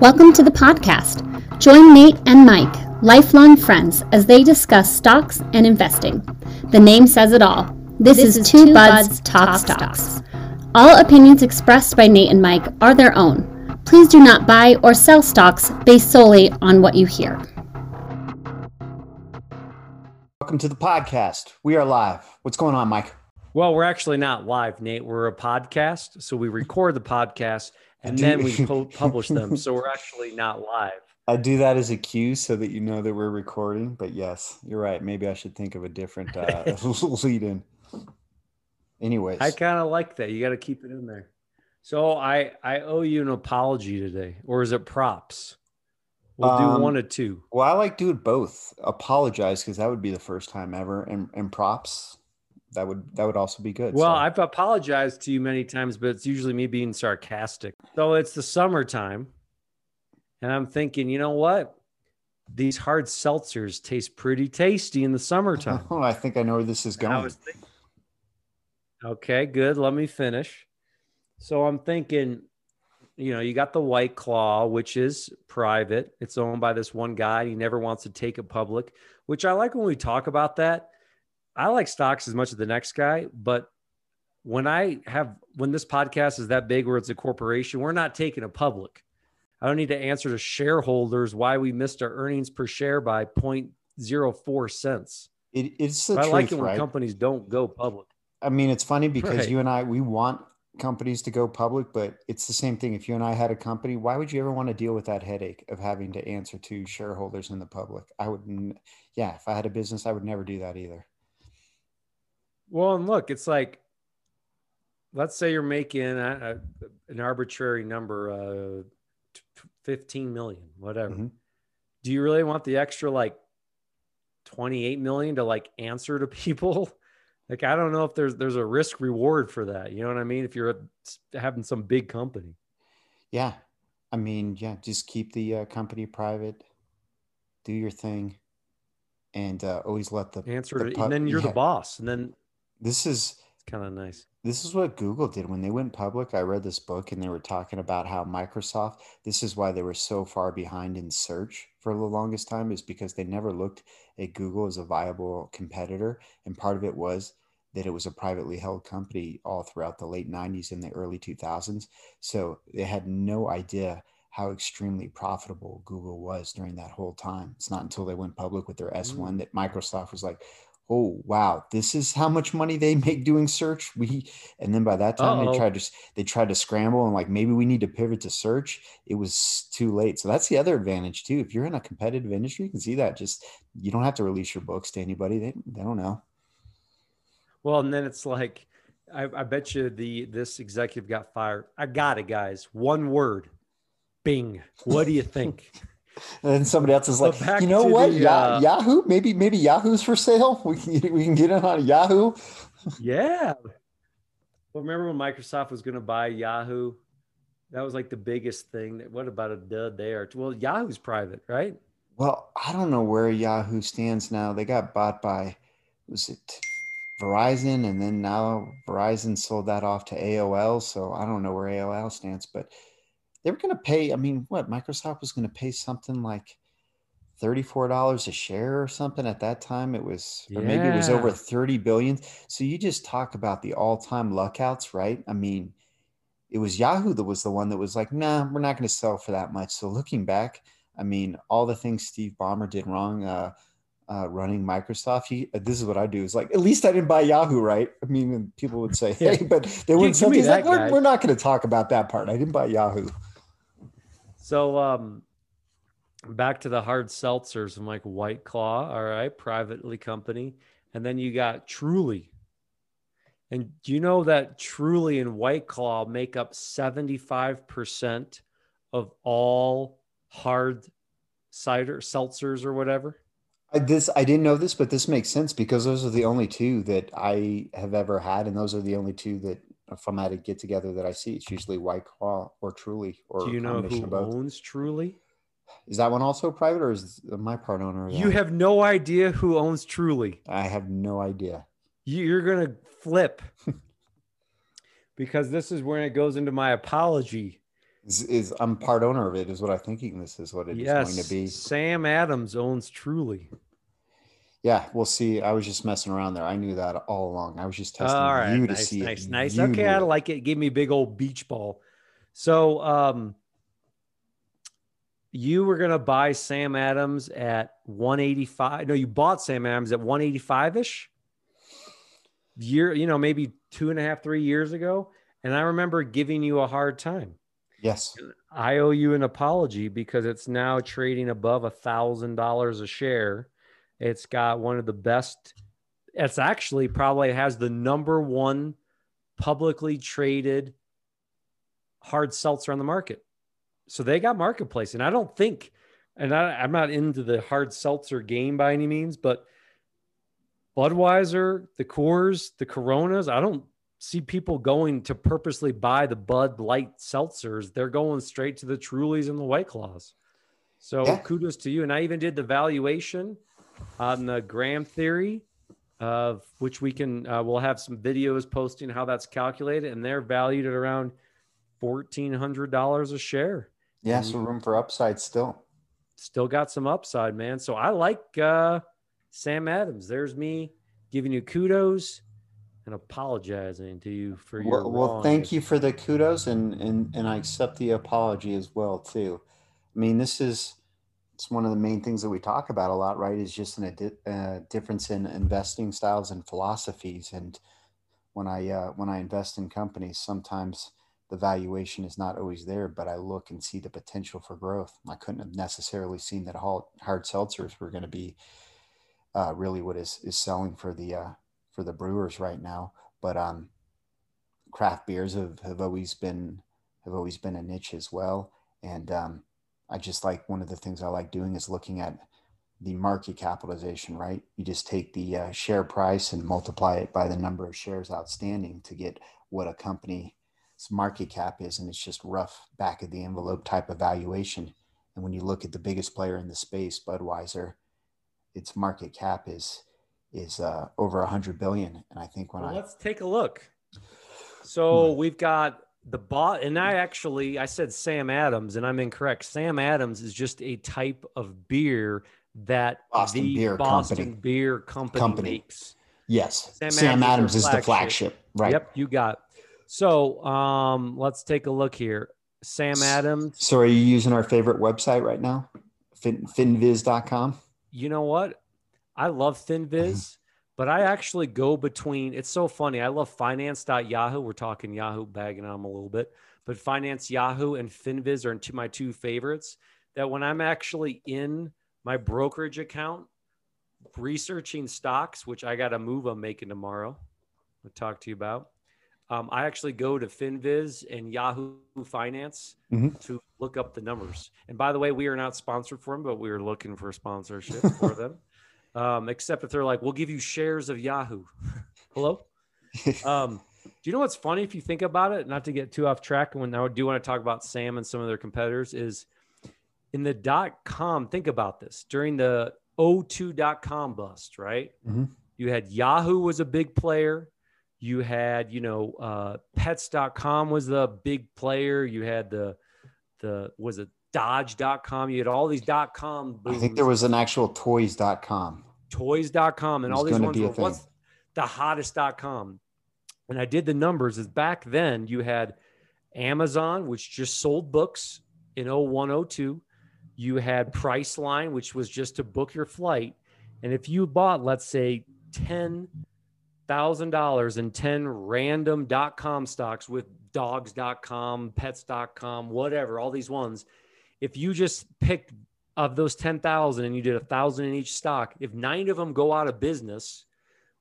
Welcome to the podcast. Join Nate and Mike, lifelong friends, as they discuss stocks and investing. The name says it all. This, this is, is, Two, Buds, Buds Talk, Talk stocks. stocks. All opinions expressed by Nate and Mike are their own. Please do not buy or sell stocks based solely on what you hear. Welcome to the podcast. We are live. What's going on, Mike? Well, we're actually not live, Nate. We're a podcast. So we record the podcast and then we publish them. So we're actually not live. I do that as a cue so that you know that we're recording. But yes, you're right. Maybe I should think of a different uh, lead in. Anyways, I kind of like that. You got to keep it in there. So I I owe you an apology today, or is it props? We'll um, do one or two. Well, I like doing both. Apologize because that would be the first time ever, and and props that would that would also be good. Well, so. I've apologized to you many times, but it's usually me being sarcastic. So it's the summertime, and I'm thinking, you know what? These hard seltzers taste pretty tasty in the summertime. Oh, I think I know where this is going. okay, good. Let me finish. So I'm thinking, you know, you got the White Claw, which is private. It's owned by this one guy. He never wants to take it public, which I like when we talk about that I like stocks as much as the next guy, but when I have when this podcast is that big where it's a corporation, we're not taking a public. I don't need to answer to shareholders why we missed our earnings per share by 0.04 cents. It, it's the I truth, like it when right? companies don't go public. I mean, it's funny because right. you and I we want companies to go public, but it's the same thing. If you and I had a company, why would you ever want to deal with that headache of having to answer to shareholders in the public? I wouldn't. Yeah, if I had a business, I would never do that either. Well, and look, it's like, let's say you're making a, a, an arbitrary number, uh, 15 million, whatever. Mm-hmm. Do you really want the extra like 28 million to like answer to people? like, I don't know if there's, there's a risk reward for that. You know what I mean? If you're having some big company. Yeah. I mean, yeah, just keep the uh, company private, do your thing and uh, always let the answer the pub- and then you're yeah. the boss and then this is kind of nice. This is what Google did when they went public. I read this book and they were talking about how Microsoft, this is why they were so far behind in search for the longest time, is because they never looked at Google as a viable competitor. And part of it was that it was a privately held company all throughout the late 90s and the early 2000s. So they had no idea how extremely profitable Google was during that whole time. It's not until they went public with their S1 mm. that Microsoft was like, oh wow this is how much money they make doing search? We and then by that time Uh-oh. they tried to they tried to scramble and like maybe we need to pivot to search. It was too late. So that's the other advantage too. If you're in a competitive industry you can see that just you don't have to release your books to anybody. They, they don't know. Well and then it's like I, I bet you the this executive got fired. I got it guys one word bing. What do you think and then somebody else is like, you know what, the, uh, Yahoo? Maybe maybe Yahoo's for sale. We can we can get in on Yahoo. yeah. Well, remember when Microsoft was going to buy Yahoo? That was like the biggest thing. What about a dud there? Well, Yahoo's private, right? Well, I don't know where Yahoo stands now. They got bought by was it Verizon, and then now Verizon sold that off to AOL. So I don't know where AOL stands, but they were going to pay. I mean, what Microsoft was going to pay something like thirty-four dollars a share or something at that time. It was, or maybe it was over thirty billion. So you just talk about the all-time luckouts, right? I mean, it was Yahoo that was the one that was like, "Nah, we're not going to sell for that much." So looking back, I mean, all the things Steve Ballmer did wrong. Uh, uh, running Microsoft, he, uh, this is what I do. Is like, at least I didn't buy Yahoo, right? I mean, people would say, "Hey," yeah. but they wouldn't. say, like, we're, we're, not going to talk about that part. I didn't buy Yahoo. So um, back to the hard seltzers. I'm like White Claw, all right, privately company, and then you got Truly. And do you know that Truly and White Claw make up 75% of all hard cider seltzers or whatever? I, this I didn't know this, but this makes sense because those are the only two that I have ever had, and those are the only two that if I'm at a get together that I see, it's usually White Claw or Truly. Or do you know who owns Truly? Is that one also private, or is my part owner? You have no idea who owns Truly. I have no idea. You're gonna flip because this is where it goes into my apology. Is, is I'm part owner of it. Is what I'm thinking. This is what it is yes, going to be. Sam Adams owns Truly. Yeah, we'll see. I was just messing around there. I knew that all along. I was just testing All right, you to nice, see. nice, nice. you Okay, I like it. Give me a big old beach ball. So, um, you were gonna buy Sam Adams at 185. No, you bought Sam Adams at 185 ish. Year, you know, maybe two and a half, three years ago, and I remember giving you a hard time. Yes. I owe you an apology because it's now trading above a thousand dollars a share. It's got one of the best. It's actually probably has the number one publicly traded hard seltzer on the market. So they got marketplace, and I don't think, and I, I'm not into the hard seltzer game by any means, but Budweiser, the Coors, the Coronas, I don't see people going to purposely buy the Bud Light seltzers. They're going straight to the Trulies and the White Claws. So Yeah. kudos to you. And I even did the valuation on the Graham theory, of which we can uh, we'll have some videos posting how that's calculated, and they're valued at around fourteen hundred dollars a share. Yeah. Mm-hmm. So room for upside still. Still got some upside, man. So I like uh, Sam Adams. There's me giving you kudos and apologizing to you for your Well, well thank you for the kudos, and and and I accept the apology as well too. I mean, this is it's one of the main things that we talk about a lot, right? Is just an, a uh, difference in investing styles and philosophies. And when I uh, when I invest in companies, sometimes the valuation is not always there, but I look and see the potential for growth. I couldn't have necessarily seen that hard, hard seltzers were going to be uh, really what is is selling for the uh, for the brewers right now. But um, craft beers have, have always been have always been a niche as well. And um, I just like one of the things I like doing is looking at the market capitalization. Right, you just take the uh, share price and multiply it by the number of shares outstanding to get what a company's market cap is, and it's just rough back of the envelope type of valuation. And when you look at the biggest player in the space, Budweiser, its market cap is is uh, over a hundred billion. And I think when Well, I let's take a look. So we've got the bot, and I actually I said Sam Adams, and I'm incorrect. Sam Adams is just a type of beer that Boston the Beer Boston Company. Beer Company, Company. makes. yes, Sam Sam, Adams Adams, is the flagship, right? Yep, you got. So um, let's take a look here. Sam Adams. So are you using our favorite website right now? Fin, finviz.com? you know what? I love FinViz, but I actually go between. It's so funny. I love finance.yahoo. We're talking Yahoo, bagging on them a little bit, but finance Yahoo and FinViz are two, my two favorites. That when I'm actually in my brokerage account researching stocks, which I got a move I'm making tomorrow, I'll talk to you about. Um, I actually go to FinViz and Yahoo Finance Mhm. to look up the numbers. And by the way, we are not sponsored for them, but we are looking for sponsorship for them. Um, except if they're like, we'll give you shares of Yahoo. Hello. Um, do you know what's funny if you think about it? Not to get too off track, when I do want to talk about Sam and some of their competitors, is in the dot com. Think about this during the 02 dot com bust, right? Mhm. You had Yahoo was a big player. You had, you know, uh, pets.com was the big player. You had the, the, was it dodge.com? You had all these dot com. I think there was an actual toys.com. toys.com and all these ones were what's the hottest.com and i did the numbers is back then you had amazon which just sold books in 0102 you had priceline which was just to book your flight and if you bought let's say $10000 in 10 random com stocks with dogs.com pets.com whatever all these ones if you just picked of those 10,000 and you did a thousand in each stock, if nine of them go out of business,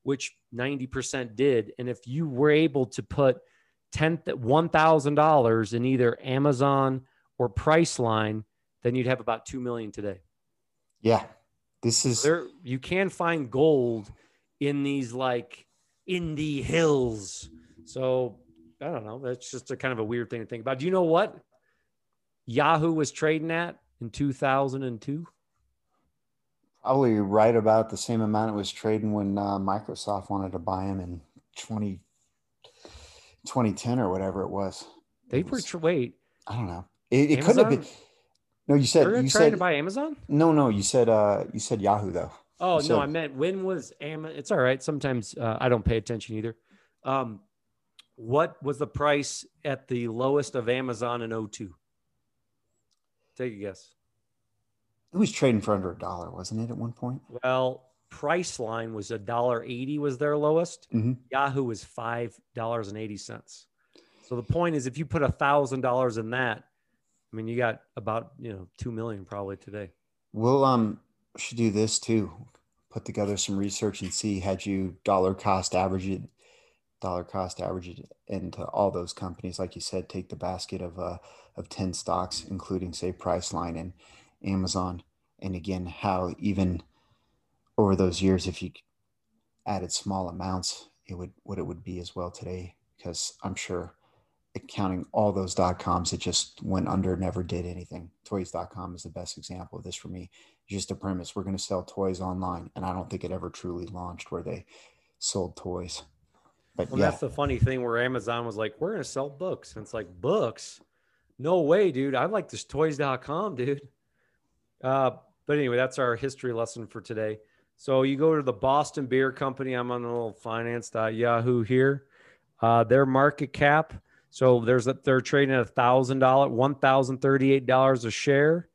which 90% did, and if you were able to put 10, $1,000 in either Amazon or Priceline, then you'd have about 2 million today. Yeah. This is There, you can find gold in these like indie hills. So I don't know. That's just a kind of a weird thing to think about. Do you know what Yahoo was trading at in 2002? probably right about the same amount it was trading when uh, Microsoft wanted to buy him in 20, 2010 or whatever it was. They It were was- tr- wait. I don't know. It, it couldn't have been. No, you said you trying said to buy Amazon? no, no. You said uh, you said Yahoo though. Oh You no, said- I meant when was Amazon? It's all right. Sometimes uh, I don't pay attention either. Um, what was the price at the lowest of Amazon in 02? Take a guess. It was trading for under a dollar, wasn't it, at one point? Well, Priceline was a dollar eighty was their lowest. Mhm. Yahoo was five dollars and eighty cents. So the point is, if you put a thousand dollars in that, I mean, you got about you know two million probably today. We'll um should do this too. Put together some research and see had you dollar cost average it, dollar cost average it into all those companies, like you said, take the basket of uh of ten stocks, including say Priceline and Amazon, and again how even over those years, if you added small amounts, it would what it would be as well today. Because I'm sure counting all those dot coms that just went under, never did anything. Toys.com is the best example of this for me. Just a premise. We're going to sell toys online. And I don't think it ever truly launched where they sold toys. But Well, yeah, that's the funny thing where Amazon was like, we're going to sell books. And it's like, books? No way, dude. I like this toys.com, dude. Uh, but anyway, that's our history lesson for today. So you go to the Boston Beer Company. I'm on a little finance.yahoo here. Uh, their market cap. So there's a, they're trading at a thousand dollar, one thousand thirty-eight dollars a share.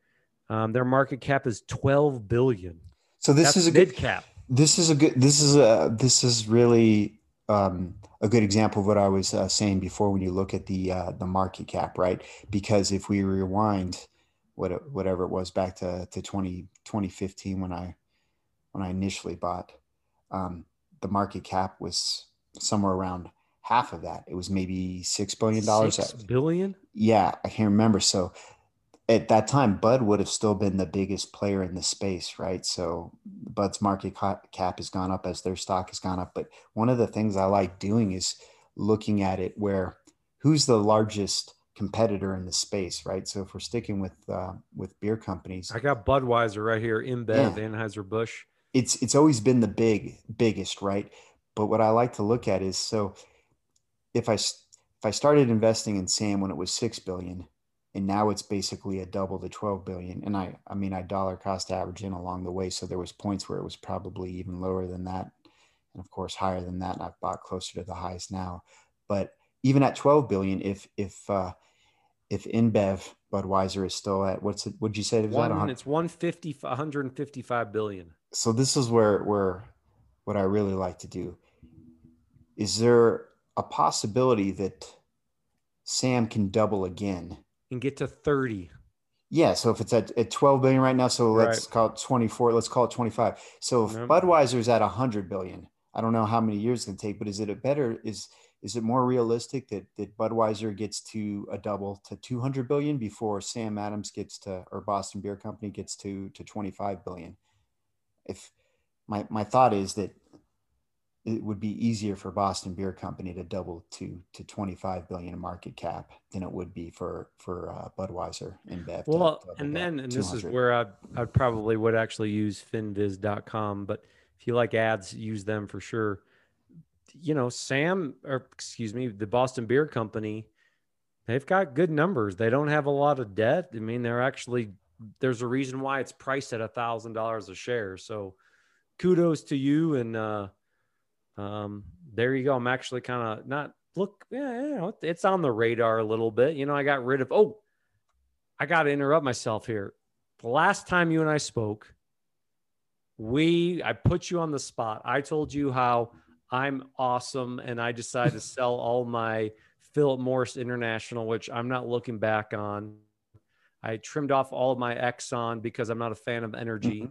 Um, their market cap is twelve billion. so this That's is a mid good cap. this is a good this is a this is really um, a good example of what I was uh, saying before when you look at the uh, the market cap, right? Because if we rewind what it- whatever it was back to to 20, 2015 when I when I initially bought, um, the market cap was somewhere around half of that. It was maybe six billion dollars. Six billion. Yeah, I can't remember. So at that time, Bud would have still been the biggest player in the space, right? So Bud's market cap has gone up as their stock has gone up. But one of the things I like doing is looking at it where who's the largest competitor in the space, right? So if we're sticking with uh, with beer companies, I got Budweiser right here, InBev, Yeah. Anheuser Busch. it's it's always been the big biggest right but what i like to look at is so if i if i started investing in sam when it was 6 billion and now it's basically a double to 12 billion and i i mean i dollar cost average in along the way so there was points where it was probably even lower than that and of course higher than that and i've bought closer to the highs now but even at 12 billion if if uh if InBev Budweiser is still at what's it? Would you say it was at? One, hun- it's 150, 155 billion. so this is where where what I really like to do. Is there a possibility that Sam can double again? And get to 30. Yeah, so if it's at, at 12 billion right now, so let's call it 24, let's call it 25. So if Yep. Budweiser's at 100 billion, I don't know how many years it's going to take, but is it a better is is it more realistic that that Budweiser gets to a double to 200 billion before Sam Adams gets to or Boston Beer Company gets to to 25 billion? If my my thought is that it would be easier for Boston Beer Company to double to to 25 billion in market cap than it would be for for uh, Budweiser InBev. to Well, and then, and this is where I I probably would actually use finviz.com, but if you like ads, use them for sure. You know, Sam, or excuse me, the Boston Beer Company, they've got good numbers. They don't have a lot of debt. I mean, they're actually, there's a reason why it's priced at a thousand dollars a share. So kudos to you. And, uh, um, there you go. I'm actually kind of not look, yeah, you know, it's on the radar a little bit. You know, I got rid of, oh, I got to interrupt myself here. The last time you and I spoke, we I put you on the spot. I told you how I'm awesome and I decided to sell all my Philip Morris International, which I'm not looking back on. I trimmed off all of my Exxon because I'm not a fan of energy.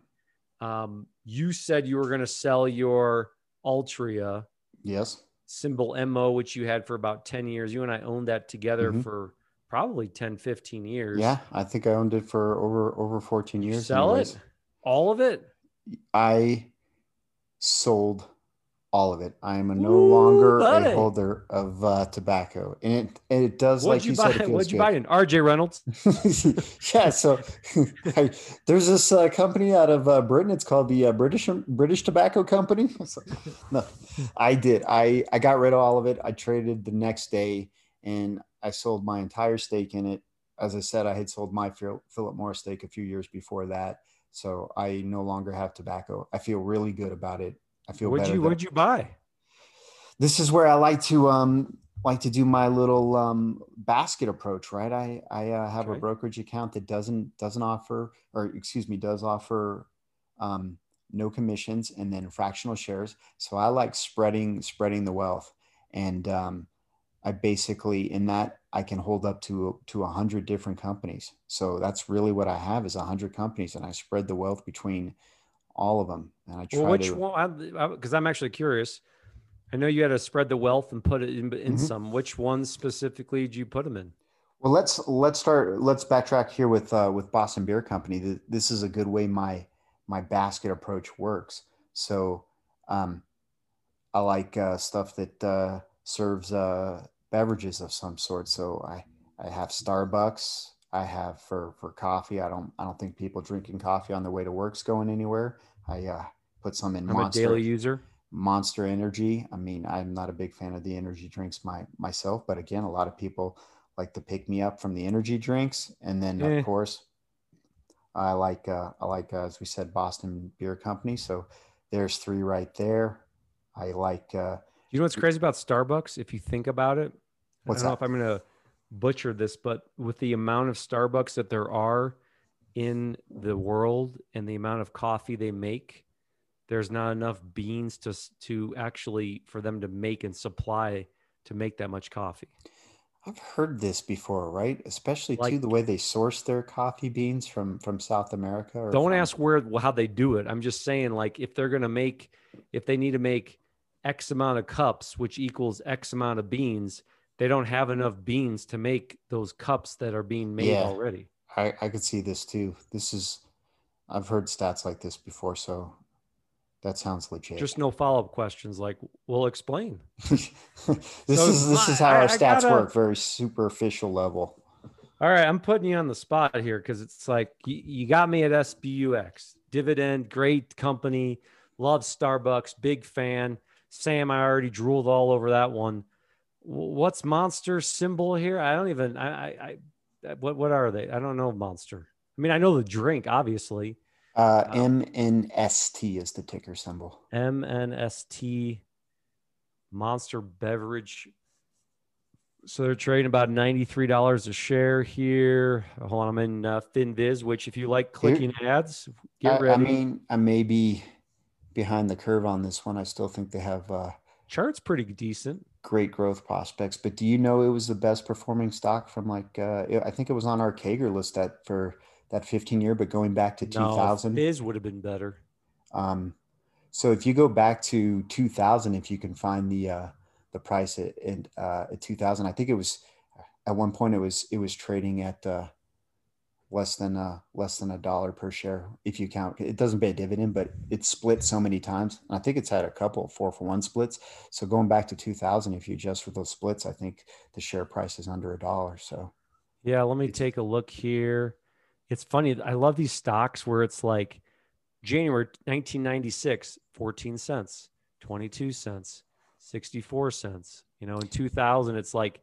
Um, you said you were going to sell your Altria yes, symbol MO, which you had for about 10 years. You and I owned that together Mhm. for probably 10, 15 years. yeah, I think I owned it for over over 14 You years. sell anyways. it? All of it? I sold all of it. I am a no Ooh, longer buddy. a holder of uh, tobacco, and it and it does What'd like you, you, buy? said. What'd you good. buy in RJ Reynolds? yeah, so I, there's this uh, company out of uh, Britain. It's called the uh, British British Tobacco Company. So, no, I did. I I got rid of all of it. I traded the next day, and I sold my entire stake in it. as I said, I had sold my Philip Morris stake a few years before that, so I no longer have tobacco. I feel really good about it. I feel. What'd you What'd you buy? This is where I like to um like to do my little um basket approach, right? I I uh, have okay. a brokerage account that doesn't doesn't offer, or excuse me, does offer um no commissions and then fractional shares. So I like spreading spreading the wealth, and um, I basically in that I can hold up to to a hundred different companies. So that's really what I have is a hundred companies, and I spread the wealth between all of them. And I try well, which to. one? Because I'm actually curious. I know you had to spread the wealth and put it in, in mm-hmm. some. Which ones specifically did you put them in? Well, let's let's start. Let's backtrack here with uh, with Boston Beer Company. This is a good way my my basket approach works. So um, I like uh, stuff that uh, serves uh, beverages of some sort. So I, I have Starbucks. I have for, for coffee. I don't, I don't think people drinking coffee on their way to work's going anywhere. I uh, put some in I'm Monster, a daily user. Monster Energy. I mean, I'm not a big fan of the energy drinks my, myself, but again, a lot of people like to pick me up from the energy drinks. And then eh. of course, I like, uh, I like, uh, as we said, Boston Beer Company. So there's three right there. I like, uh, you know what's crazy about Starbucks? If you think about it, What's I don't that? know if I'm to butcher this, but with the amount of Starbucks that there are in the world and the amount of coffee they make, there's not enough beans to to actually for them to make and supply to make that much coffee. I've heard this before, right? Especially like, too the way they source their coffee beans from from South America. don't from- ask where how they do it. I'm just saying, like, if they're gonna make, if they need to make X amount of cups, which equals X amount of beans, they don't have enough beans to make those cups that are being made yeah, already. I, I could see this too. This is, I've heard stats like this before, so that sounds legit. Just no follow up questions. Like, we'll explain. this so is this is how I, our stats gotta, work, very superficial level. All right, I'm putting you on the spot here because it's like you, you got me at SBUX dividend, great company, love Starbucks, big fan. Sam, I already drooled all over that one what's monster symbol here? I don't even I, I, I what what are they? I don't know monster. I mean, I know the drink, obviously. Uh, um, MNST is the ticker symbol. MNST Monster Beverage. So they're trading about $93 a share here. Hold on, I'm in uh, FinViz, which if you like clicking here, ads, get I, ready. I mean, I may be behind the curve on this one. I still think they have uh, charts pretty decent great growth prospects. But do you know it was the best performing stock from like uh, I think it was on our CAGR list that for that 15 year, but going back to 2000, no, Fizz would have been better. Um, so if you go back to 2000, if you can find the uh, the price at, at, uh, at 2000, I think it was at one point it was it was trading at uh, less than a less than a dollar per share if you count it doesn't pay a dividend but it's split so many times i think it's had a couple four for one splits. So going back to 2000 if you adjust for those splits i think the share price is under a dollar so. Yeah let me take a look here. It's funny i love these stocks where it's like january 1996 14 cents 22 cents 64 cents you know in 2000 it's like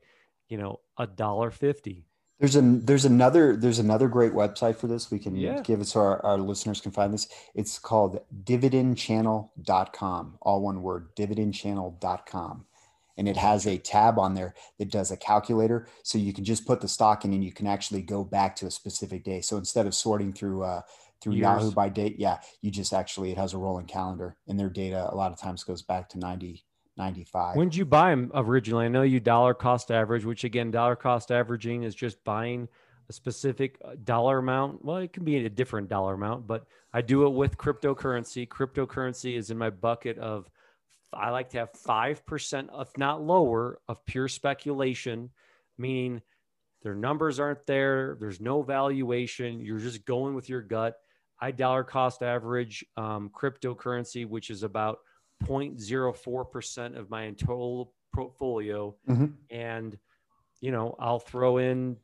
you know a dollar 50 there's a there's another there's another great website for this. We can yeah. give it so our, our listeners can find this. It's called dividendchannel.com, all one word, dividendchannel.com. And it has a tab on there that does a calculator. So you can just put the stock in and you can actually go back to a specific day. So instead of sorting through uh, through Years. Yahoo by date, yeah, you just actually it has a rolling calendar and their data a lot of times goes back to 90 95. When did you buy them originally? I know you dollar cost average, which again, dollar cost averaging is just buying a specific uh, dollar amount. Well, it can be a different dollar amount, but I do it with cryptocurrency. Cryptocurrency is in my bucket of, I like to have 5%, if not lower, of pure speculation, meaning their numbers aren't there. There's no valuation. You're just going with your gut. I dollar cost average um, cryptocurrency, which is about 0.04% of my total portfolio. Mm-hmm. And, you know, I'll throw in,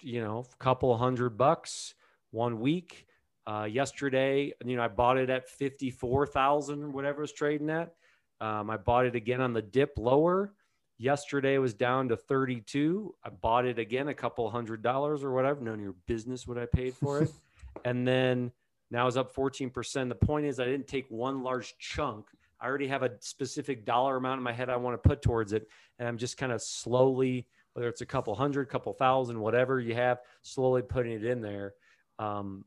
you know, a couple hundred bucks one week. Uh, yesterday, you know, I bought it at 54,000 whatever it's trading at. Um, I bought it again on the dip lower Yesterday was down to 32. I bought it again, a couple hundred dollars or whatever. None of your business what I paid for it. and then now it's up 14%. The point is, I didn't take one large chunk. I already have a specific dollar amount in my head I want to put towards it. And I'm just kind of slowly, whether it's a couple hundred, couple thousand, whatever you have, slowly putting it in there. Um,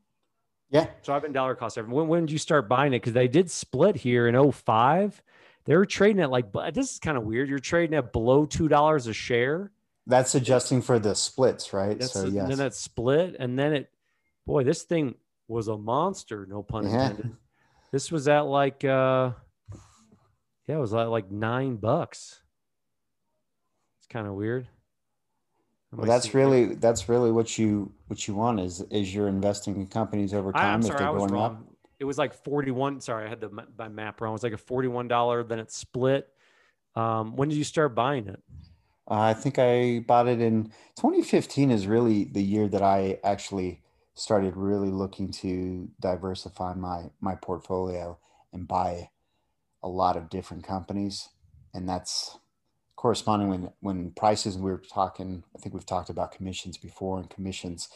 yeah. So I've been dollar cost average. When, when did you start buying it? Because they did split here in 05 they were trading at like this is kind of weird. You're trading at below two dollars a share. That's adjusting for the splits, right? That's so a, yes. then that split, and then it, boy, this thing was a monster. No pun intended. Yeah. This was at like, uh yeah, it was at like nine bucks. It's kind of weird. Well, that's really that's really what you what you want is is you're investing in companies over time sorry, if they're going up. it was like 41 sorry i had the my map wrong. It was like a $41 then it split. Um, when did you start buying it? Uh, i think i bought it in 2015 is really the year that i actually started really looking to diversify my my portfolio and buy a lot of different companies and that's corresponding when when prices we were talking i think we've talked about commissions before and commissions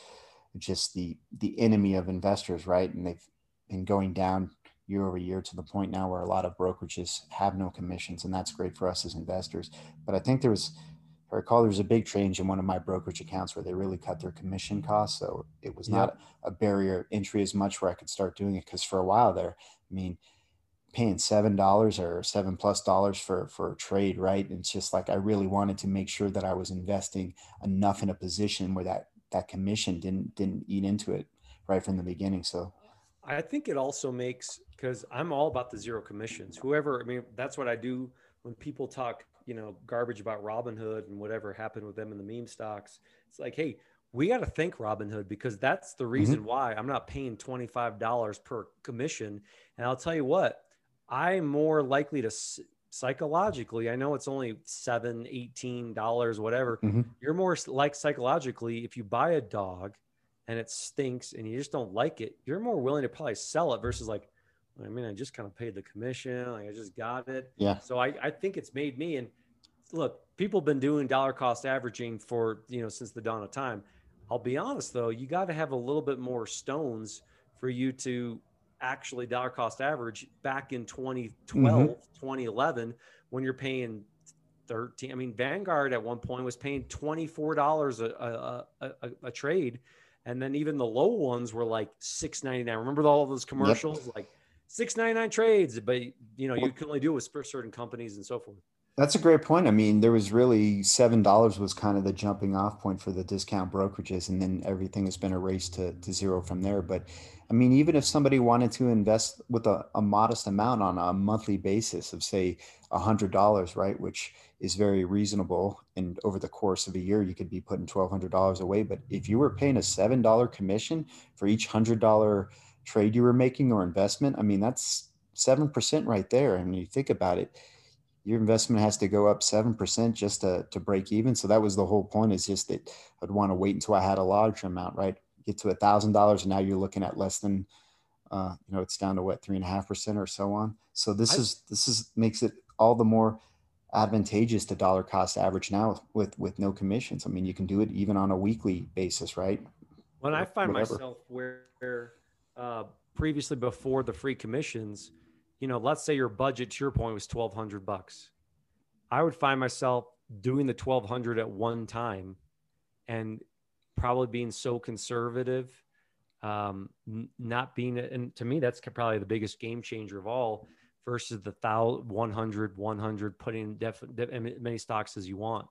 just the the enemy of investors right and they've been going down year over year to the point now where a lot of brokerages have no commissions, and that's great for us as investors. But I think there was, I recall, there was a big change in one of my brokerage accounts where they really cut their commission costs, so it was not a barrier entry as much where I could start doing it. Because for a while there, I mean, paying seven dollars or seven plus dollars for for a trade, right? And it's just like I really wanted to make sure that I was investing enough in a position where that that commission didn't didn't eat into it right from the beginning. So I think it also makes because I'm all about the zero commissions. Whoever, I mean, that's what I do when people talk, you know, garbage about Robinhood and whatever happened with them in the meme stocks. It's like, hey, we got to thank Robinhood because that's the reason mm-hmm. why I'm not paying $25 per commission. And I'll tell you what, I'm more likely to psychologically, I know it's only seven, $18, whatever. Mm-hmm. You're more like psychologically, if you buy a dog and it stinks and you just don't like it, you're more willing to probably sell it versus like, I mean, I just kind of paid the commission, like I just got it. Yeah. So I, I think it's made me and look, people have been doing dollar cost averaging for you know since the dawn of time. I'll be honest though, you got to have a little bit more stones for you to actually dollar cost average back in 2012, mm-hmm. 2011 when you're paying 13. I mean, Vanguard at one point was paying $24 a, a, a, a trade and then even the low ones were like six ninety nine. Remember all those commercials yep. like six ninety nine trades, but you know you can only do it with certain companies and so forth. That's a great point. I mean, there was really seven dollars was kind of the jumping off point for the discount brokerages, and then everything has been erased to, to zero from there. But I mean, even if somebody wanted to invest with a, a modest amount on a monthly basis of say a hundred dollars, right, which is very reasonable, and over the course of a year, you could be putting twelve hundred dollars away. But if you were paying a seven dollar commission for each hundred dollar trade you were making or investment, I mean, that's seven percent right there. Mean, you think about it your investment has to go up 7% just to, to break even. So that was the whole point is just that I'd want to wait until I had a larger amount, right? Get to a thousand dollars. And now you're looking at less than, uh, you know, it's down to what, three and a half percent or so on. So this I, is, this is makes it all the more advantageous to dollar cost average now with, with no commissions. I mean, you can do it even on a weekly basis, right? When I find Whatever. myself where, uh, previously before the free commissions, you know, let's say your budget to your point was 1200 bucks. I would find myself doing the 1200 at one time and probably being so conservative, um, not being, and to me, that's probably the biggest game changer of all versus the 100, 100, putting def, def, many stocks as you want.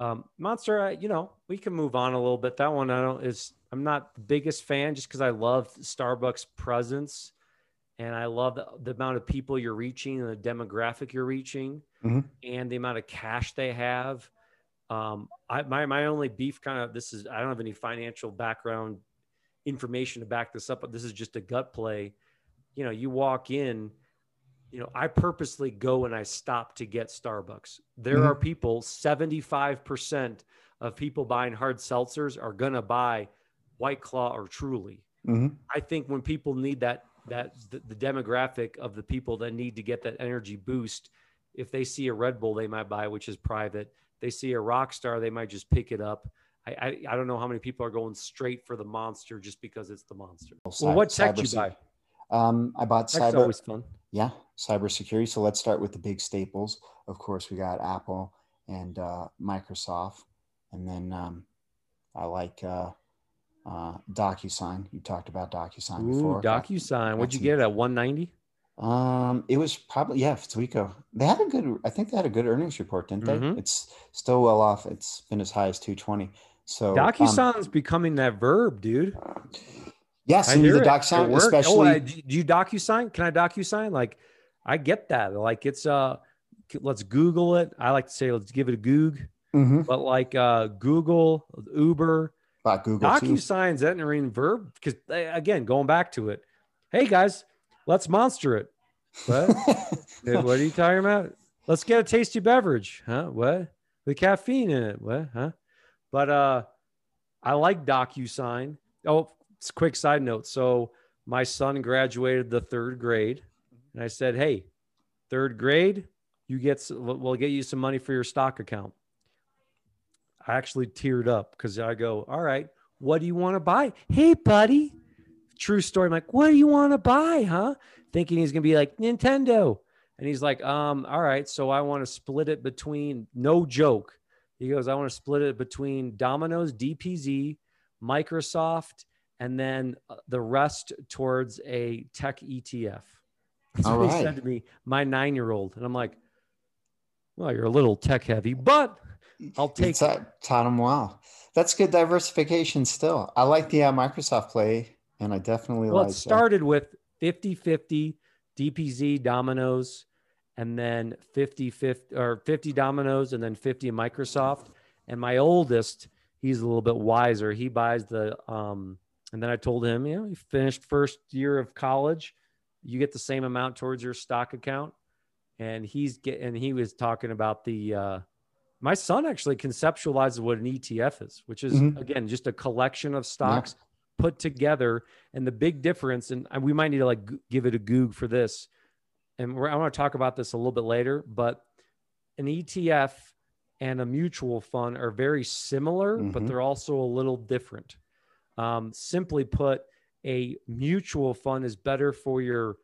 Um, Monster, you know, we can move on a little bit. That one I don't is I'm not the biggest fan just because I love Starbucks presence and I love the, the, amount of people you're reaching and the demographic you're reaching, mm-hmm. and the amount of cash they have. Um, I, my my only beef kind of this is I don't have any financial background information to back this up, but this is just a gut play. You know, you walk in. You know, I purposely go and I stop to get Starbucks. There mm-hmm. are people, 75% of people buying hard seltzers are going to buy White Claw or Truly. Mm-hmm. I think when people need that that the, the demographic of the people that need to get that energy boost if they see a Red Bull, they might buy, which is private. They see a Rockstar, they might just pick it up. I, I, I don't know how many people are going straight for the monster just because it's the monster. Well, what tech cyber, you buy? Um, I bought Tech's cyber. always fun. Yeah, cybersecurity. So let's start with the big staples. Of course, we got Apple and uh, Microsoft, and then um, I like uh, uh, DocuSign. You talked about DocuSign Ooh, before. DocuSign. What'd you get at 190? Um, it was probably yeah, Ftuico. They had a good. I think they had a good earnings report, didn't they? Mhm. It's still well off. It's been as high as two twenty. So um, DocuSign's becoming that verb, dude. Yes, I hear the it. doc It sign, worked. especially. Oh, uh, do you DocuSign? Can I DocuSign? Like, I get that. Like, it's uh, let's Google it. I like to say, let's give it a Goog. Mhm. But like uh, Google, Uber, About Google. DocuSign's entering verb because again, going back to it. Hey guys, let's monster it. What? What are you talking about? Let's get a tasty beverage, huh? What? With caffeine in it, what? Huh? But uh, I like DocuSign. Oh, it's a quick side note. So my son graduated the third grade, and I said, "Hey, third grade, you get we'll get you some money for your stock account." I actually teared up because I go, "All right, what do you want to buy?" Hey, buddy. True story. I'm like, what do you want to buy, huh? Thinking he's gonna be like Nintendo. And he's like, um, all right, so I want to split it between no joke. He goes, I want to split it between Domino's, DPZ, Microsoft, and then uh, the rest towards a tech ETF. That's All what he said to me, my nine year old. And I'm like, well, you're a little tech heavy, but I'll take It's, uh, taught him well. That's good diversification still. I like the uh, Microsoft play, and I definitely Well, like. it started with 50 50 DPZ dominoes and then 50 50 or 50 dominoes and then 50 Microsoft. And my oldest, he's a little bit wiser. He buys the, um, and then I told him, you know, you finished first year of college, you get the same amount towards your stock account. And he's getting and he was talking about the, uh, my son actually conceptualizes what an ETF is, which is Mhm. again just a collection of stocks put together. And the big difference, and we might need to like give it a goog for this, and we're, I want to talk about this a little bit later, but an ETF and a mutual fund are very similar, but Mhm. they're also a little different. Um, simply put, a mutual fund is better for your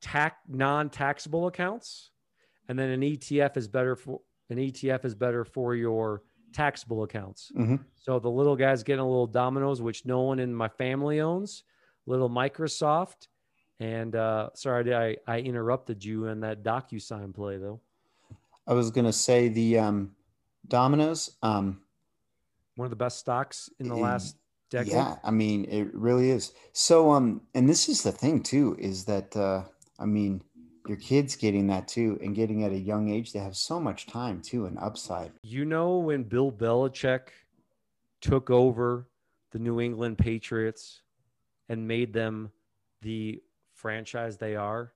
tax non-taxable accounts, and then an ETF is better for an ETF is better for your taxable accounts. Mhm. So the little guy's getting a little Domino's, which no one in my family owns. Little Microsoft, and uh, sorry, I I interrupted you in that DocuSign play though. I was gonna say the um, Domino's. Um, One of the best stocks in the last decade. Yeah, I mean, it really is. So, um, and this is the thing too, is that uh, I mean, your kids getting that too, and getting at a young age, they have so much time too, and upside. You know when Bill Belichick took over the New England Patriots and made them the franchise they are,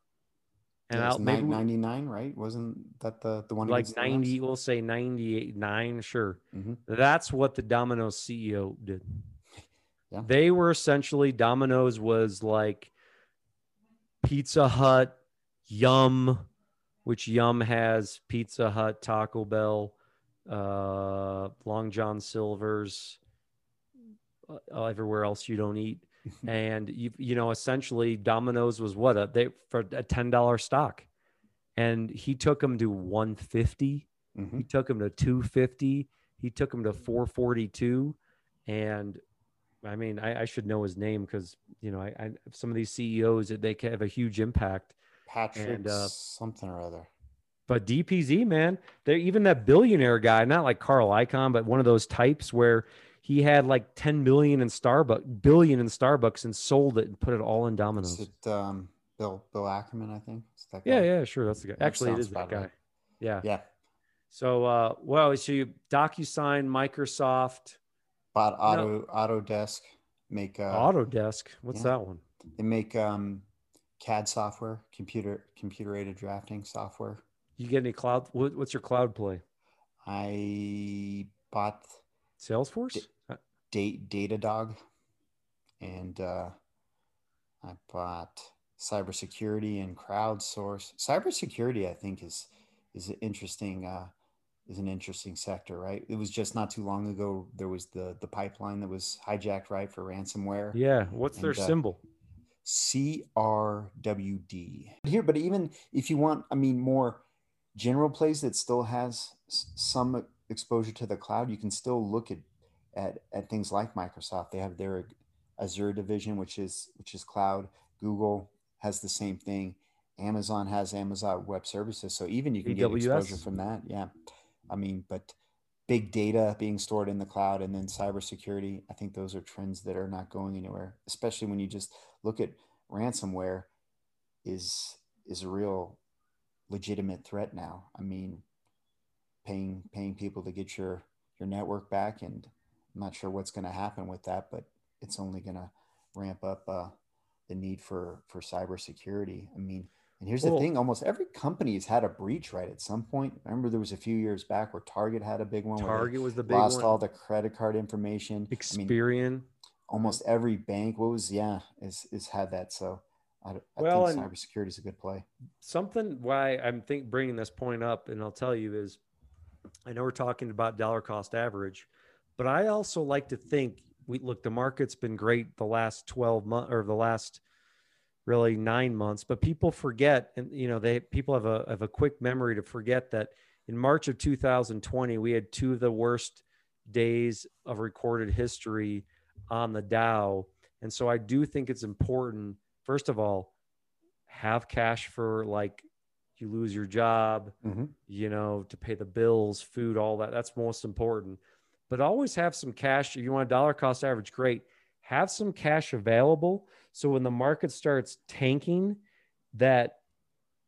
and Yeah, maybe we- ninety nine, right? Wasn't that the the one like against the 90, we'll say 98, nine, sure. Mhm. That's what the Domino's CEO did. Yeah. They were essentially Domino's was like Pizza Hut, Yum, which Yum has Pizza Hut, Taco Bell, uh, Long John Silver's, uh, everywhere else you don't eat. and you you know essentially Domino's was what a they for a ten dollar stock, and he took them to one fifty. Mhm. He took him to 250. He took him to 442. And I mean, I, I should know his name because, you know, I, I some of these CEOs, they can have a huge impact. Patrick And, uh, something or other. But DPZ, man, they're even that billionaire guy, not like Carl Icahn, but one of those types where he had like 10 billion in Starbucks, billion in Starbucks and sold it and put it all in Is Domino's. it um, Bill Bill Ackerman? I think. Is that Yeah, yeah, sure. That's the guy. That Actually, it is that guy. right. Yeah. Yeah. So, uh, well, so you DocuSign, Microsoft, Bought know- Auto Autodesk. Make uh, Autodesk. What's yeah. that one? They make um, CAD software, computer computer aided drafting software. You get any cloud? What, what's your cloud play? I bought Salesforce? Date Datadog, and uh, I bought cybersecurity and crowdsource. Cybersecurity, I think, is is an interesting uh, is an interesting sector, right? It was just not too long ago there was the the pipeline that was hijacked, right, for ransomware. Yeah, what's and, their uh, symbol? CRWD here, but even if you want, I mean, more general plays that still has some exposure to the cloud, you can still look at at, at things like Microsoft. They have their Azure division, which is which is cloud. Google has the same thing. Amazon has Amazon Web Services, so even you can AWS. get exposure from that. Yeah, I mean, but big data being stored in the cloud and then cybersecurity, I think those are trends that are not going anywhere. Especially when you just look at ransomware, is is a real legitimate threat now. I mean, paying paying people to get your your network back, and I'm not sure what's going to happen with that, but it's only going to ramp up uh, the need for for cybersecurity. I mean, and here's the thing: almost every company has had a breach, right? At some point, remember there was a few years back where Target had a big one. Target was the big lost one. all the credit card information. Experian. I mean, almost every bank. What was yeah is is had that. So I, I well, think cybersecurity is a good play. Something why I'm think bringing this point up, and I'll tell you is, I know we're talking about dollar cost average, but I also like to think we look the market's been great the last 12 months or the last really nine months but people forget and you know they people have a have a quick memory to forget that in march of 2020 we had two of the worst days of recorded history on the dow and so i do think it's important first of all have cash for like you lose your job mm-hmm. you know to pay the bills food all that that's most important but always have some cash. If you want a dollar cost average, great. Have some cash available. So when the market starts tanking, that,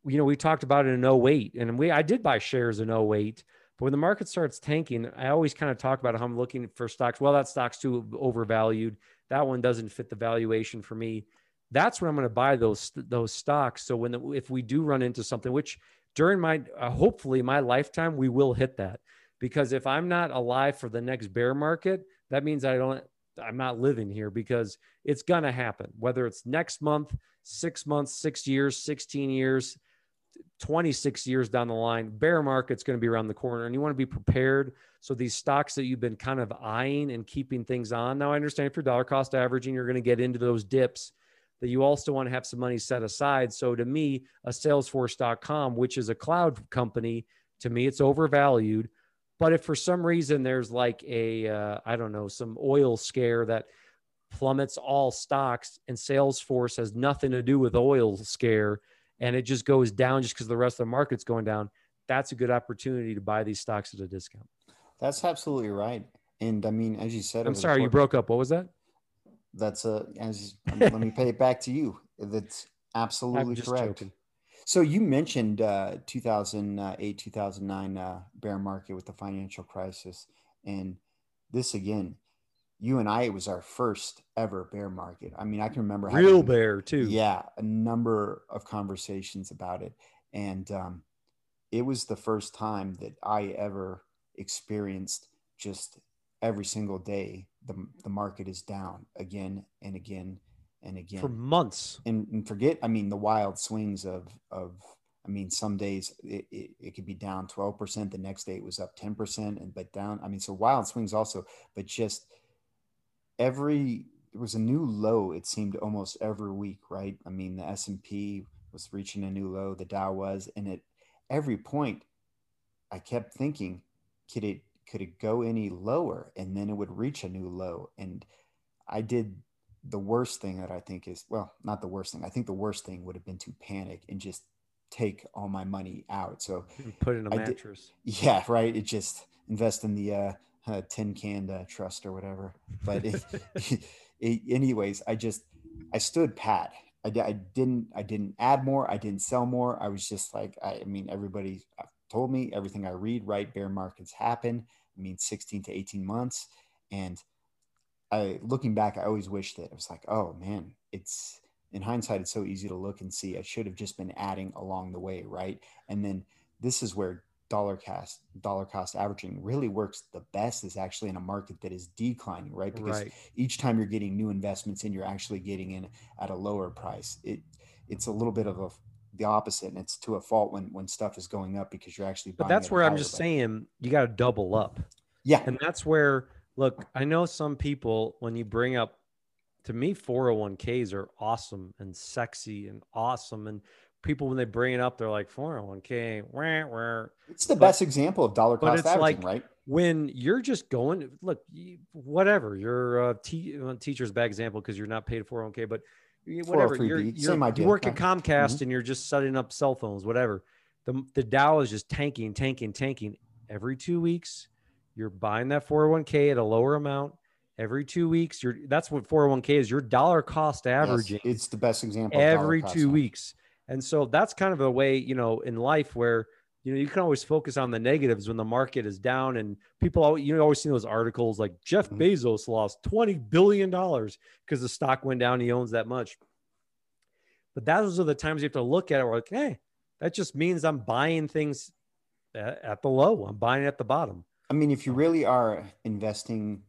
you know, we talked about it in 08 and we, I did buy shares in 08, but when the market starts tanking, I always kind of talk about how I'm looking for stocks. Well, that stock's too overvalued. That one doesn't fit the valuation for me. That's when I'm going to buy those, those stocks. So when, the, if we do run into something, which during my, uh, hopefully my lifetime, we will hit that because if I'm not alive for the next bear market, that means I don't I'm not living here because it's going to happen. Whether it's next month, 6 months, 6 years, 16 years, 26 years down the line, bear market's going to be around the corner and you want to be prepared. So these stocks that you've been kind of eyeing and keeping things on. Now I understand if you're dollar cost averaging, you're going to get into those dips that you also want to have some money set aside. So to me, a salesforce.com, which is a cloud company, to me it's overvalued but if for some reason there's like a uh, I don't know some oil scare that plummets all stocks and Salesforce has nothing to do with oil scare and it just goes down just because the rest of the market's going down, that's a good opportunity to buy these stocks at a discount. That's absolutely right. And I mean, as you said, I'm sorry, you broke up. What was that? That's a as let me pay it back to you. That's absolutely correct. Joking. So you mentioned uh, 2008, 2009 uh, bear market with the financial crisis, and this again, you and I, it was our first ever bear market. I mean, I can remember real having, bear too. Yeah, a number of conversations about it, and um, it was the first time that I ever experienced just every single day the the market is down again and again and again for months. And, and forget, I mean, the wild swings of of I mean, some days it, it, it, could be down 12%. The next day it was up 10% and but down. I mean, so wild swings also, but just every, it was a new low. It seemed almost every week, right? I mean, the S&P was reaching a new low, the Dow was, and at every point I kept thinking, could it, could it go any lower? And then it would reach a new low. And I did the worst thing that I think is well, not the worst thing. I think the worst thing would have been to panic and just take all my money out. So put in a mattress. Did, yeah, right. It just invest in the uh, uh, tin can uh, trust or whatever. But it, it, anyways, I just I stood pat. I, I didn't I didn't add more. I didn't sell more. I was just like I, I mean everybody told me everything I read right. Bear markets happen. I mean 16 to 18 months and I looking back, I always wish that I was like, oh man, it's in hindsight, it's so easy to look and see. I should have just been adding along the way, right? And then this is where dollar cost dollar cost averaging really works the best is actually in a market that is declining, right? Because right. each time you're getting new investments in, you're actually getting in at a lower price. It it's a little bit of a the opposite and it's to a fault when when stuff is going up because you're actually but that's where i'm just saying you got to double up yeah and that's where look i know some people when you bring up to me 401ks are awesome and sexy and awesome and people when they bring it up they're like 401k wah, wah. it's the but, best example of dollar cost averaging like, right? when you're just going look whatever you're a te- teacher's bad example because you're not paid 401k but whatever you're, you're you work at comcast mm-hmm. and you're just setting up cell phones whatever the, the dow is just tanking tanking tanking. Every two weeks you're buying that 401k at a lower amount. Every two weeks you're that's what 401k is your dollar cost averaging yes, it's the best example every two weeks and so that's kind of a way you know in life where you know, you can always focus on the negatives when the market is down and people, you always see those articles like Jeff mm-hmm. Bezos lost $20 billion because the stock went down. He owns that much. But those are the times you have to look at it. We're like, hey, that just means I'm buying things at the low. I'm buying at the bottom. I mean, if you really are investing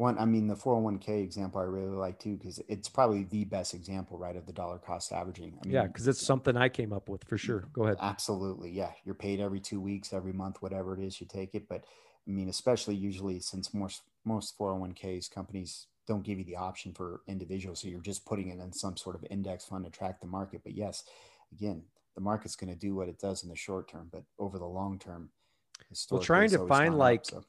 one, I mean, the 401k example I really like too, because it's probably the best example, right, of the dollar cost averaging. I mean, yeah, because it's something I came up with for sure. Go ahead. Absolutely. Yeah. You're paid every two weeks, every month, whatever it is, you take it. But I mean, especially usually since most, most 401ks companies don't give you the option for individuals. So you're just putting it in some sort of index fund to track the market. But yes, again, the market's going to do what it does in the short term, but over the long term, well, trying to find like, up, so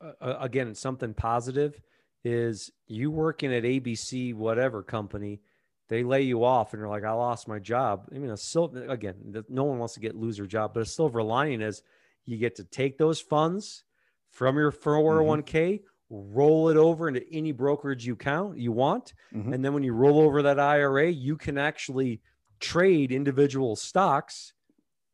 uh, again something positive is you working at ABC whatever company they lay you off and you're like I lost my job I mean a silver again no one wants to get lose their job but a silver lining is you get to take those funds from your 401k mm-hmm. roll it over into any brokerage you count you want mm-hmm. and then when you roll over that IRA you can actually trade individual stocks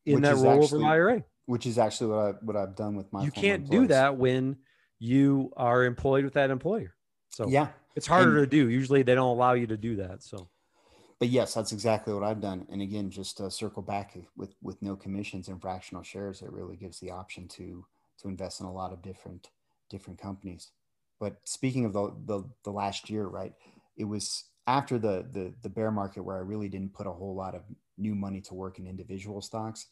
in which that rollover actually, IRA which is actually what I what I've done with my you can't employees. do that when you are employed with that employer. So yeah, it's harder and, to do. Usually they don't allow you to do that. So, but yes, that's exactly what I've done. And again, just to circle back with with no commissions and fractional shares, it really gives the option to to invest in a lot of different different companies. But speaking of the the, the last year, right? It was after the, the the bear market where I really didn't put a whole lot of new money to work in individual stocks.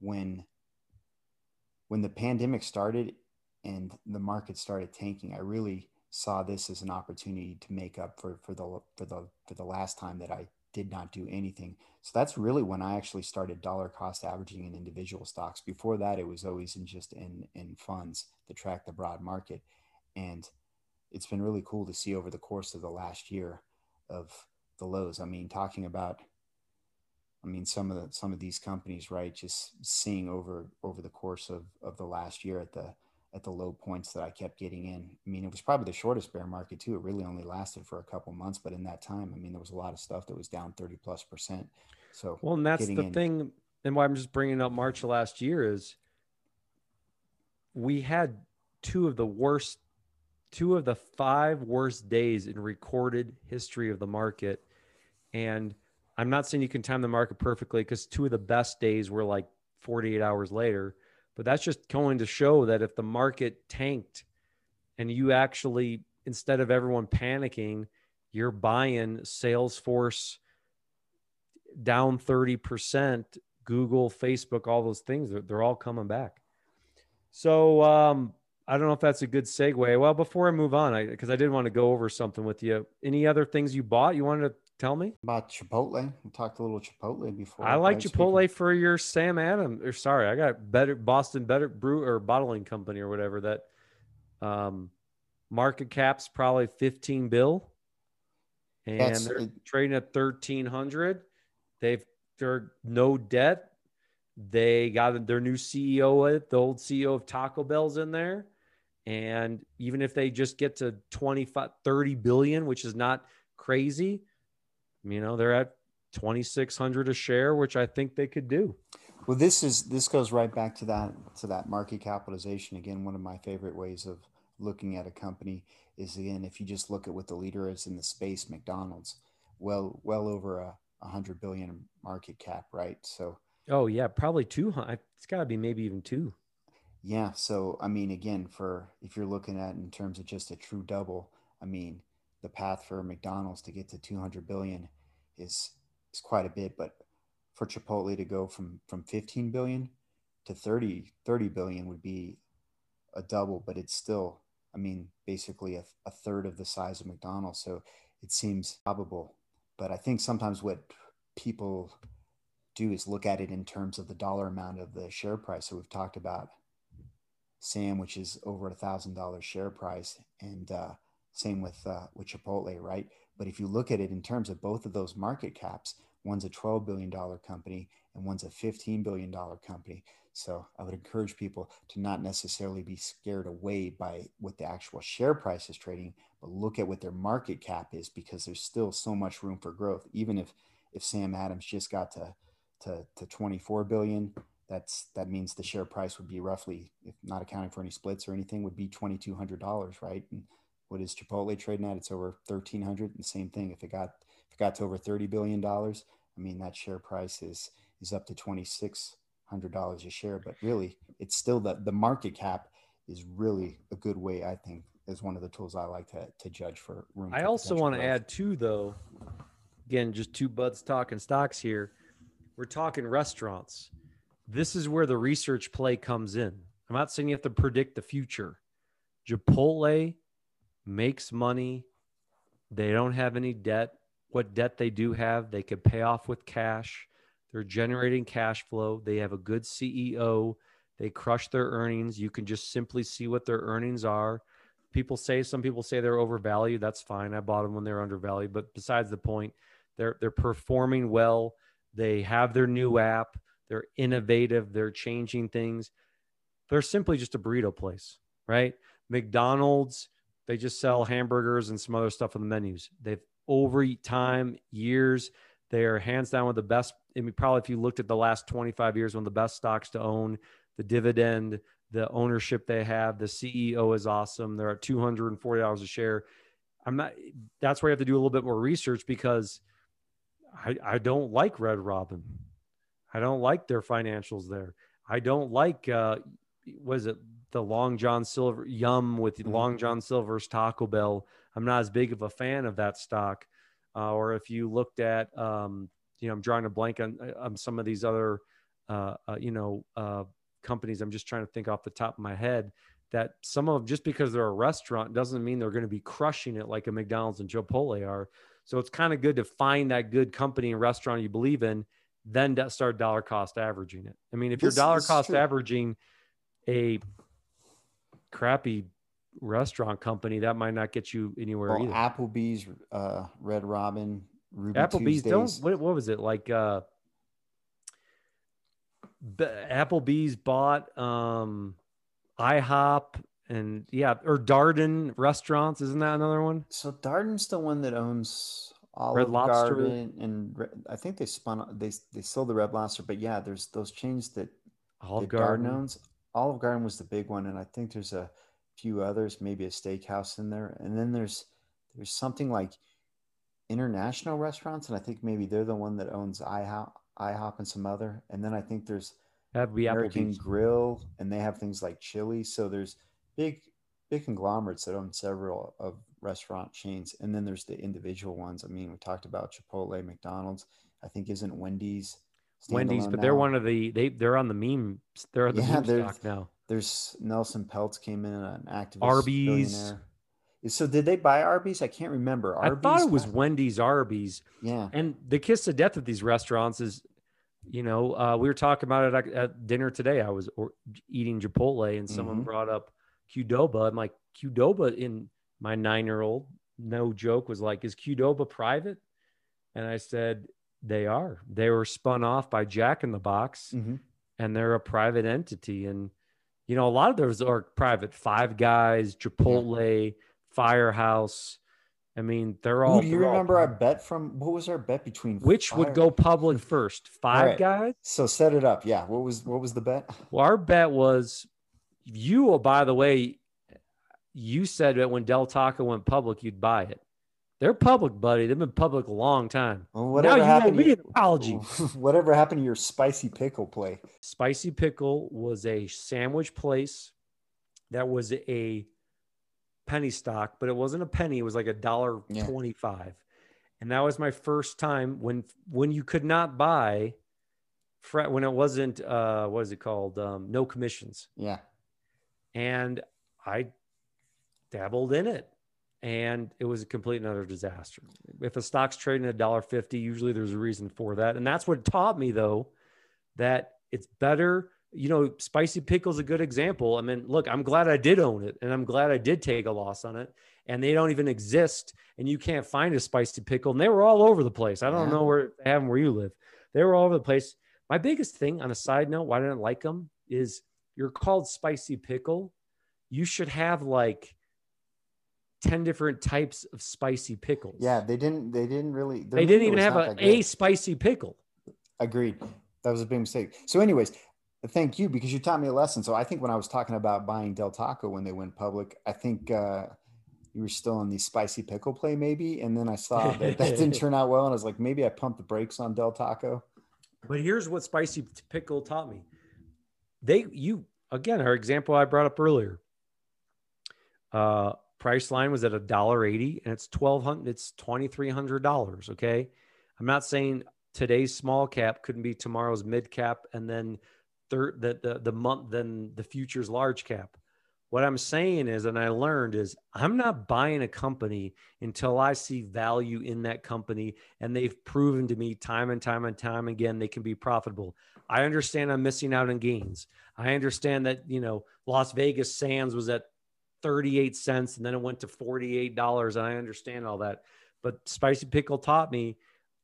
When when the pandemic started, and the market started tanking, I really saw this as an opportunity to make up for for the for the for the last time that I did not do anything. So that's really when I actually started dollar cost averaging in individual stocks. Before that, it was always in just in in funds to track the broad market, and it's been really cool to see over the course of the last year of the lows. I mean, talking about I mean, some of the some of these companies, right? Just seeing over over the course of of the last year at the at the low points that I kept getting in. I mean, it was probably the shortest bear market too. It really only lasted for a couple months, but in that time, I mean, there was a lot of stuff that was down 30 plus percent. So, well, and that's the in, thing. And why I'm just bringing up March last year is we had two of the worst, two of the five worst days in recorded history of the market. And I'm not saying you can time the market perfectly because two of the best days were like 48 hours later but that's just going to show that if the market tanked and you actually, instead of everyone panicking, you're buying Salesforce down 30%, Google, Facebook, all those things, they're, they're all coming back. So um, I don't know if that's a good segue. Well, before I move on, because I, I did want to go over something with you. Any other things you bought you wanted to Tell me about Chipotle. We talked a little Chipotle before. I like Chipotle speaking. for your Sam Adams. Or sorry, I got better Boston Better Brew or Bottling Company or whatever that. Um, market cap's probably fifteen bill, and That's, they're it, trading at thirteen hundred. They've they're no debt. They got their new CEO, the old CEO of Taco Bell's in there. And even if they just get to 25, 30 billion, which is not crazy, you know, they're at 2600 a share, which I think they could do. Well, this is this goes right back to that to that market capitalization again. One of my favorite ways of looking at a company is again if you just look at what the leader is in the space, McDonald's, well well over a, a hundred billion market cap, right? So oh yeah, probably two. It's got to be maybe even two. Yeah. So I mean, again, for if you're looking at in terms of just a true double, I mean, the path for McDonald's to get to 200 billion is is quite a bit, but for Chipotle to go from from 15 billion to 30 30 billion would be a double, but it's still, I mean, basically a, a third of the size of McDonald's. So it seems probable. But I think sometimes what people do is look at it in terms of the dollar amount of the share price. So we've talked about Sam, which is over a thousand dollar share price, and uh, same with uh, with Chipotle, right? But if you look at it in terms of both of those market caps, one's a twelve billion dollar company and one's a fifteen billion dollar company. So I would encourage people to not necessarily be scared away by what the actual share price is trading, but look at what their market cap is because there's still so much room for growth. Even if if Sam Adams just got to to, to 24 billion, that's that means the share price would be roughly, if not accounting for any splits or anything, would be twenty two hundred dollars, right? And what is Chipotle trading at? It's over thirteen hundred. And same thing. If it got if it got to over thirty billion dollars, I mean that share price is is up to twenty six hundred dollars a share. But really, it's still the the market cap is really a good way, I think, is one of the tools I like to to judge for room. I also want to add too, though. Again, just two buds talking stocks here. We're talking restaurants this is where the research play comes in. I'm not saying you have to predict the future. Chipotle makes money. They don't have any debt. What debt they do have, they could pay off with cash. They're generating cash flow. They have a good CEO. They crush their earnings. You can just simply see what their earnings are. People say some people say they're overvalued. That's fine. I bought them when they're undervalued. But besides the point, they're they're performing well. They have their new app. They're innovative. They're changing things. They're simply just a burrito place, right? McDonald's, they just sell hamburgers and some other stuff on the menus. They've over time, years, they are hands down one of the best. I mean, probably if you looked at the last 25 years, one of the best stocks to own, the dividend, the ownership they have, the CEO is awesome. They're at $240 a share. I'm not, that's where you have to do a little bit more research because I, I don't like Red Robin. I don't like their financials there. I don't like uh was it the Long John Silver Yum with mm-hmm. Long John Silver's Taco Bell. I'm not as big of a fan of that stock. Uh, or if you looked at um, you know, I'm drawing a blank on, on some of these other uh, uh, you know, uh, companies. I'm just trying to think off the top of my head that some of just because they're a restaurant doesn't mean they're going to be crushing it like a McDonald's and Chipotle are. So it's kind of good to find that good company and restaurant you believe in then start dollar cost averaging it. I mean, if you're dollar cost true. averaging a crappy restaurant company, that might not get you anywhere well, either. Applebee's, uh, Red Robin, Ruby Applebee's Tuesdays. don't. What, what was it like? Uh, Applebee's bought um, IHOP and yeah, or Darden restaurants. Isn't that another one? So Darden's the one that owns Olive Red Lobster Garden and I think they spun they they sold the Red Lobster, but yeah, there's those chains that Olive Garden owns. Olive Garden was the big one, and I think there's a few others, maybe a steakhouse in there, and then there's there's something like international restaurants, and I think maybe they're the one that owns IHOP, IHOP and some other, and then I think there's That'd be American Grill, and they have things like chili. So there's big big conglomerates that own several of restaurant chains, and then there's the individual ones. I mean, we talked about Chipotle, McDonald's. I think isn't Wendy's. Wendy's, but they're one of the they they're on the meme. They're on the yeah, meme stock now. There's Nelson Peltz came in an activist. Arby's. So did they buy Arby's? I can't remember. Arby's I thought it was Wendy's Arby's. Yeah. And the kiss of death of these restaurants is, you know, uh, we were talking about it at, at dinner today. I was or, eating Chipotle and someone mm-hmm. brought up Qdoba. I'm like, Qdoba in my nine year old, no joke, was like, Is Qdoba private? And I said, They are. They were spun off by Jack in the Box mm-hmm. and they're a private entity. And, you know, a lot of those are private Five Guys, Chipotle, yeah. Firehouse. I mean, they're all. Ooh, do you remember our bet from what was our bet between which Fire... would go public first? Five right. guys. So set it up. Yeah. What was what was the bet? Well, our bet was you. Oh, By the way, you said that when Del Taco went public, you'd buy it. They're public, buddy. They've been public a long time. Well, whatever now you happened, me an apology. whatever happened to your spicy pickle play? Spicy pickle was a sandwich place that was a penny stock, but it wasn't a penny. It was like a dollar yeah. twenty-five, and that was my first time when when you could not buy when it wasn't uh what is it called um no commissions Yeah. and i dabbled in it and it was a complete and utter disaster. If a stock's trading at a dollar 50 usually there's a reason for that. And that's what taught me though that it's better you know spicy pickle's a good example. I mean look i'm glad i did own it and i'm glad i did take a loss on it and they don't even exist and you can't find a spicy pickle and they were all over the place. I don't Yeah. know where they have them where you live. They were all over the place. My biggest thing on a side note why i didn't like them is you're called spicy pickle. You should have like 10 different types of spicy pickles Yeah. They didn't. They didn't really. they didn't even have a, a spicy pickle Agreed. That was a big mistake. So, anyways, thank you because you taught me a lesson. So, I think when I was talking about buying Del Taco when they went public, I think uh, you were still in the spicy pickle play, maybe. And then I saw that that didn't turn out well, and I was like, maybe I pumped the brakes on Del Taco. But here's what spicy pickle taught me. They you again our example I brought up earlier. Uh Priceline was at a dollar eighty and it's twelve hundred it's twenty three hundred dollars. Okay. I'm not saying today's small cap couldn't be tomorrow's mid cap and then third the, the the month then the future's large cap. What I'm saying is, and I learned is I'm not buying a company until I see value in that company and they've proven to me time and time and time again they can be profitable. I understand I'm missing out on gains. I understand that, you know, Las Vegas Sands was at 38 cents and then it went to $48 and I understand all that. But Spicy Pickle taught me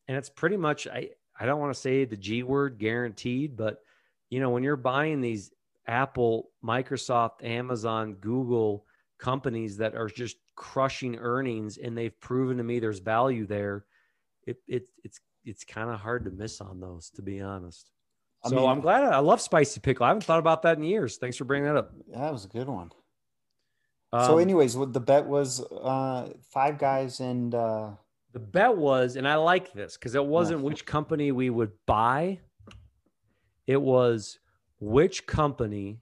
and it's pretty much I I don't want to say the G word guaranteed, but you know, when you're buying these Apple, Microsoft, Amazon, Google companies that are just crushing earnings and they've proven to me there's value there, it, it it's it's kind of hard to miss on those, to be honest. I So mean- I'm glad I love spicy pickle. I haven't thought about that in years. Thanks for bringing that up. That was a good one. So, Um, anyways, what the bet was uh, five guys and uh, the bet was, and I like this because it wasn't which company we would buy. It was which company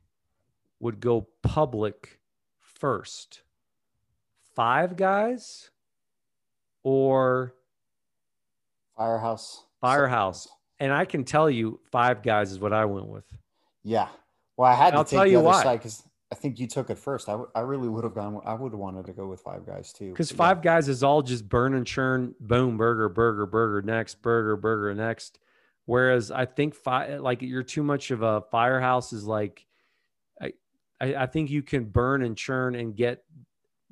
would go public first. Five guys or Firehouse. Firehouse. And I can tell you, Five Guys is what I went with. Yeah. Well, I had I'll to tell take the you other why. side because I think you took it first. I, w- I really would have gone. I would have wanted to go with five guys too. Because Five Guys is all just burn and churn, boom, burger, burger, burger, next, burger, burger, next. Whereas I think five, like you're too much of a firehouse is like, I, I, I think you can burn and churn and get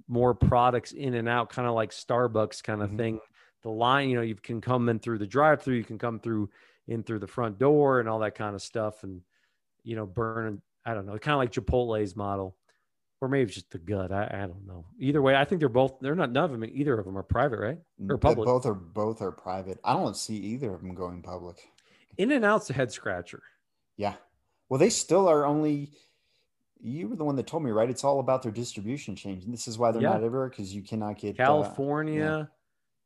more products in and out, kind of like Starbucks kind of Mhm. thing. The line, you know, you can come in through the drive through, you can come through in through the front door and all that kind of stuff. And, you know, burn, I don't know, kind of like Chipotle's model or maybe it's just the gut. I, I don't know. Either way, I think they're both. They're not. None of them. Either of them are private, right? yeah. or They public. Both are both are private. I don't see either of them going public. In and out's a head scratcher. Yeah. Well, they still are only. You were the one that told me, right? It's all about their distribution change, and this is why they're Yeah. not everywhere because you cannot get uh, California,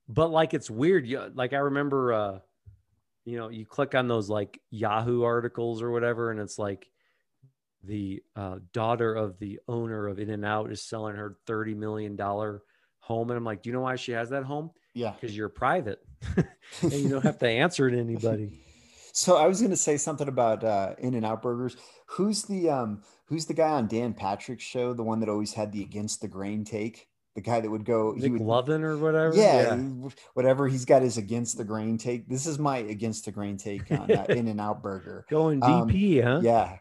but like it's weird. Like I remember, uh, you know, you click on those like Yahoo articles or whatever, and it's like the uh, daughter of the owner of In and Out is selling her thirty million dollar home, and I'm like, do you know why she has that home? yeah. Because you're private, and you don't have to answer to anybody. So I was going to say something about uh, In and Out Burgers. Who's the um Who's the guy on Dan Patrick's show? The one that always had the against the grain take. The guy that would go. he would, Lovin or whatever. Yeah, whatever. He's got his against the grain take. This is my against the grain take on uh, In and Out Burger. Going Um, huh? Yeah,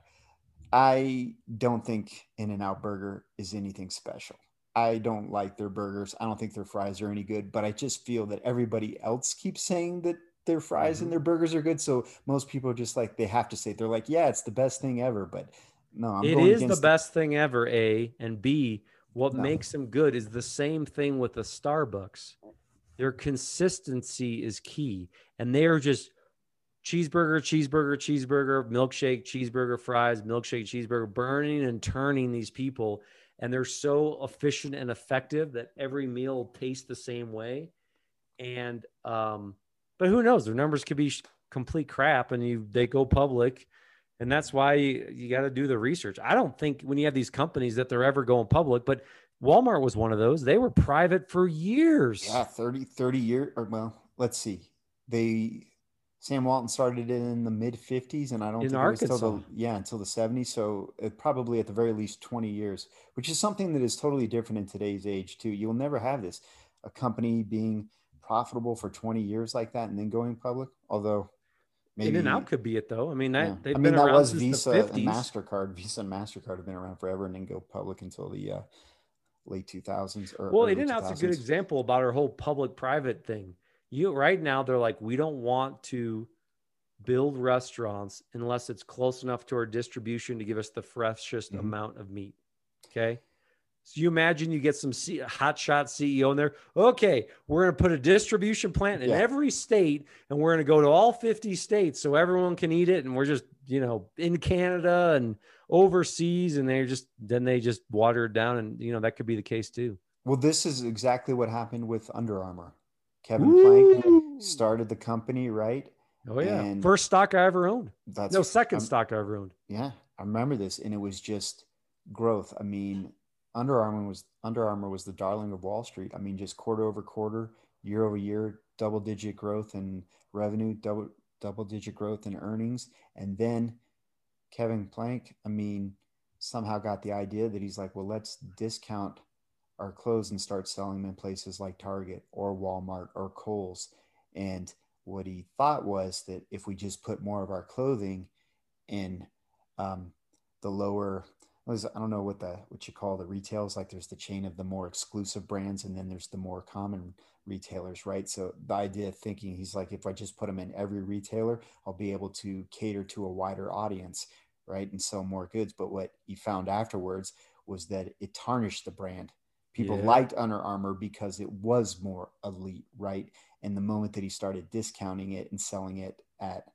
I don't think In and Out Burger is anything special. I don't like their burgers. I don't think their fries are any good, but I just feel that everybody else keeps saying that their fries Mm-hmm. and their burgers are good. So most people are just like, they have to say, it. they're like, yeah, it's the best thing ever. But no, I'm It is the best thing ever, A. And B, what No. makes them good is the same thing with the Starbucks. Their consistency is key. And they are just cheeseburger, cheeseburger, cheeseburger, milkshake, cheeseburger, fries, milkshake, cheeseburger, burning and turning these people. And they're so efficient and effective that every meal tastes the same way. And, um, but who knows? Their numbers could be complete crap and you, they go public and that's why you, you got to do the research. I don't think when you have these companies that they're ever going public, but Walmart was one of those. They were private for years. Yeah, 30, 30 years or well, let's see, they Sam Walton started it in the mid 50s, and I don't In think Arkansas. it was till the yeah until the 70s. So it probably at the very least 20 years, which is something that is totally different in today's age too. You'll never have this a company being profitable for 20 years like that and then going public. Although maybe In and out could be it though. I mean, that yeah. they've I mean been that around was since Visa the and 50s. Mastercard. Visa and Mastercard have been around forever and then go public until the uh, late 2000s. Or Well, in and out's a good example about our whole public-private thing. You right now, they're like, we don't want to build restaurants unless it's close enough to our distribution to give us the freshest Mhm. amount of meat. Okay. So you imagine you get some C- hot shot CEO in there. Okay, we're going to put a distribution plant in Yeah. every state, and we're going to go to all 50 states so everyone can eat it. And we're just, you know, in Canada and overseas, and they're just then they just water it down, and you know that could be the case too. Well, this is exactly what happened with Under Armour. Kevin Plank started the company, right? Oh yeah, And- first stock I ever owned. That's No, second I'm- stock I ever owned. Yeah, I remember this, and it was just growth. I mean, Under Armour was Under Armour was the darling of Wall Street. I mean, just quarter over quarter, year over year, double digit growth in revenue, double double digit growth in earnings, and then Kevin Plank, I mean, somehow got the idea that he's like, well, let's discount our clothes and start selling them in places like Target or Walmart or Kohl's. And what he thought was that if we just put more of our clothing in um, the lower, I don't know what the what you call the retails. Like there's the chain of the more exclusive brands, and then there's the more common retailers, right? So the idea of thinking he's like, if I just put them in every retailer, I'll be able to cater to a wider audience, right, and sell more goods. But what he found afterwards was that it tarnished the brand. People Yeah. liked Under Armour because it was more elite, right? And the moment that he started discounting it and selling it at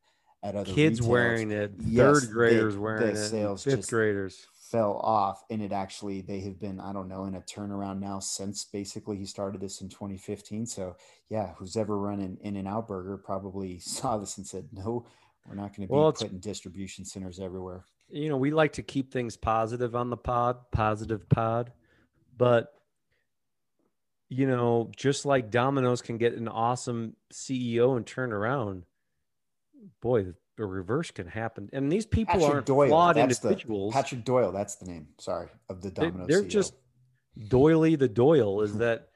at other Kids retailers, wearing it, yes, third graders wearing the it, sales fifth just graders. fell off and it actually they have been i don't know in a turnaround now since basically he started this in 2015 so yeah who's ever running in and out burger probably saw this and said no we're not going to be Well, putting distribution centers everywhere you know, we like to keep things positive on the pod, positive pod, but you know, just like Domino's can get an awesome CEO and turn around, boy, the, reverse can happen. And these people patrick aren't doyle flawed that's the individuals. patrick doyle that's the name sorry of the They- domino they're CEO. just doily the Doyle is that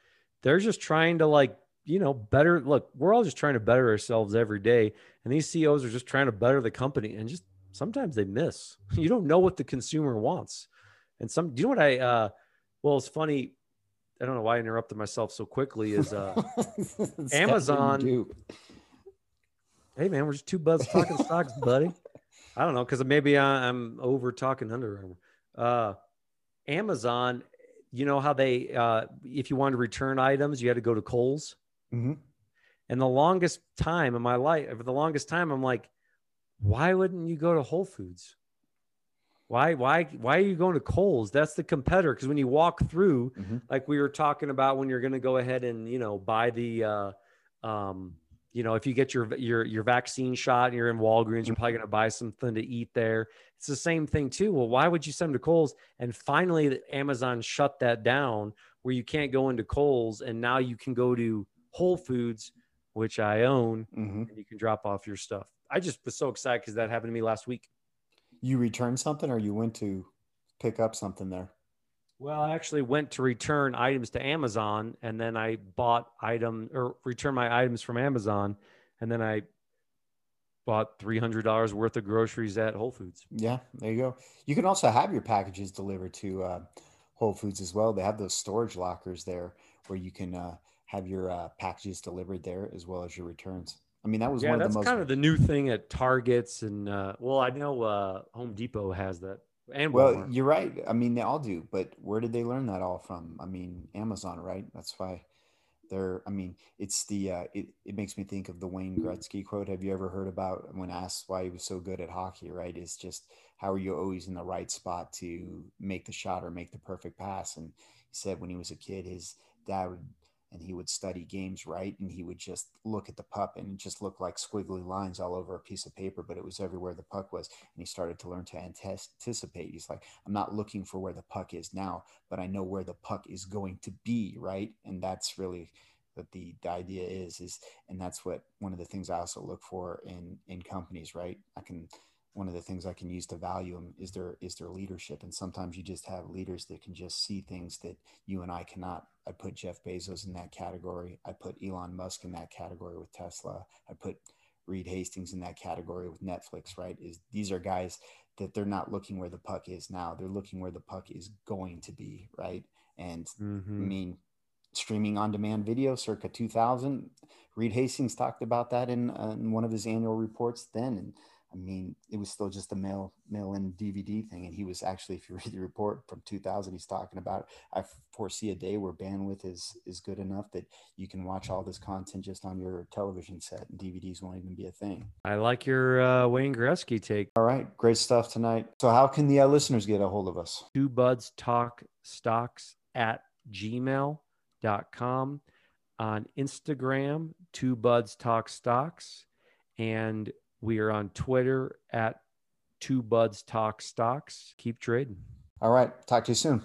they're just trying to like you know better look we're all just trying to better ourselves every day and these CEOs are just trying to better the company and just sometimes they miss you don't know what the consumer wants and some do you know what I uh well it's funny I don't know why I interrupted myself so quickly is uh That's what you Amazon- hey man we're just two buds talking stocks buddy I don't know because maybe I, I'm over talking Under Armour uh Amazon you know how they uh if you wanted to return items you had to go to Kohl's Mhm. And the longest time in my life, for the longest time, I'm like, why wouldn't you go to Whole Foods? Why, why, why are you going to Kohl's? That's the competitor. Because when you walk through, Mhm. like we were talking about, when you're going to go ahead and you know buy the, uh, um, you know, if you get your your your vaccine shot and you're in Walgreens, you're probably going to buy something to eat there. It's the same thing too. Well, why would you send them to Kohl's? And finally, Amazon shut that down, where you can't go into Kohl's, and now you can go to Whole Foods, which I own, Mhm. and you can drop off your stuff. I just was so excited because that happened to me last week. You returned something or you went to pick up something there Well, I actually went to return items to Amazon, and then I bought item or return my items from Amazon, and then I bought three hundred dollars worth of groceries at Whole Foods. Yeah, there you go. You can also have your packages delivered to uh, Whole Foods as well. They have those storage lockers there where you can uh, have your uh, packages delivered there as well as your returns. I mean, that was Yeah, one of that's the most. kind of the new thing at Targets and uh, well, I know uh, Home Depot has that, and well, Walmart. you're right. I mean, they all do, but where did they learn that all from? I mean, Amazon, right? That's why they're. I mean, it's the. Uh, it it makes me think of the Wayne Gretzky quote. Have you ever heard about when asked why he was so good at hockey? Right? It's just how are you always in the right spot to make the shot or make the perfect pass? And he said when he was a kid, his dad would and he would study games right and he would just look at the puck and it just looked like squiggly lines all over a piece of paper but it was everywhere the puck was and he started to learn to anticipate he's like i'm not looking for where the puck is now but i know where the puck is going to be right and that's really But the, the idea is is and that's what one of the things I also look for in in companies, right? I can one of the things I can use to value them is their is their leadership. And sometimes you just have leaders that can just see things that you and I cannot. I put Jeff Bezos in that category. I put Elon Musk in that category with Tesla. I put Reed Hastings in that category with Netflix, right? Is these are guys that they're not looking where the puck is now. They're looking where the puck is going to be, right? And mm-hmm. I mean, streaming on demand video circa 2000. Reed Hastings talked about that in, uh, in one of his annual reports then. And I mean, it was still just a mail mail in DVD thing, and he was actually, if you read the report from 2000, he's talking about. I foresee a day where bandwidth is is good enough that you can watch all this content just on your television set, and DVDs won't even be a thing. I like your uh, Wayne Gretzky take. All right, great stuff tonight. So, how can the uh, listeners get a hold of us? Two buds talk stocks at gmail.com on Instagram. Two buds talk stocks and we are on Twitter at Two Buds Talk Stocks. Keep trading. All right. Talk to you soon.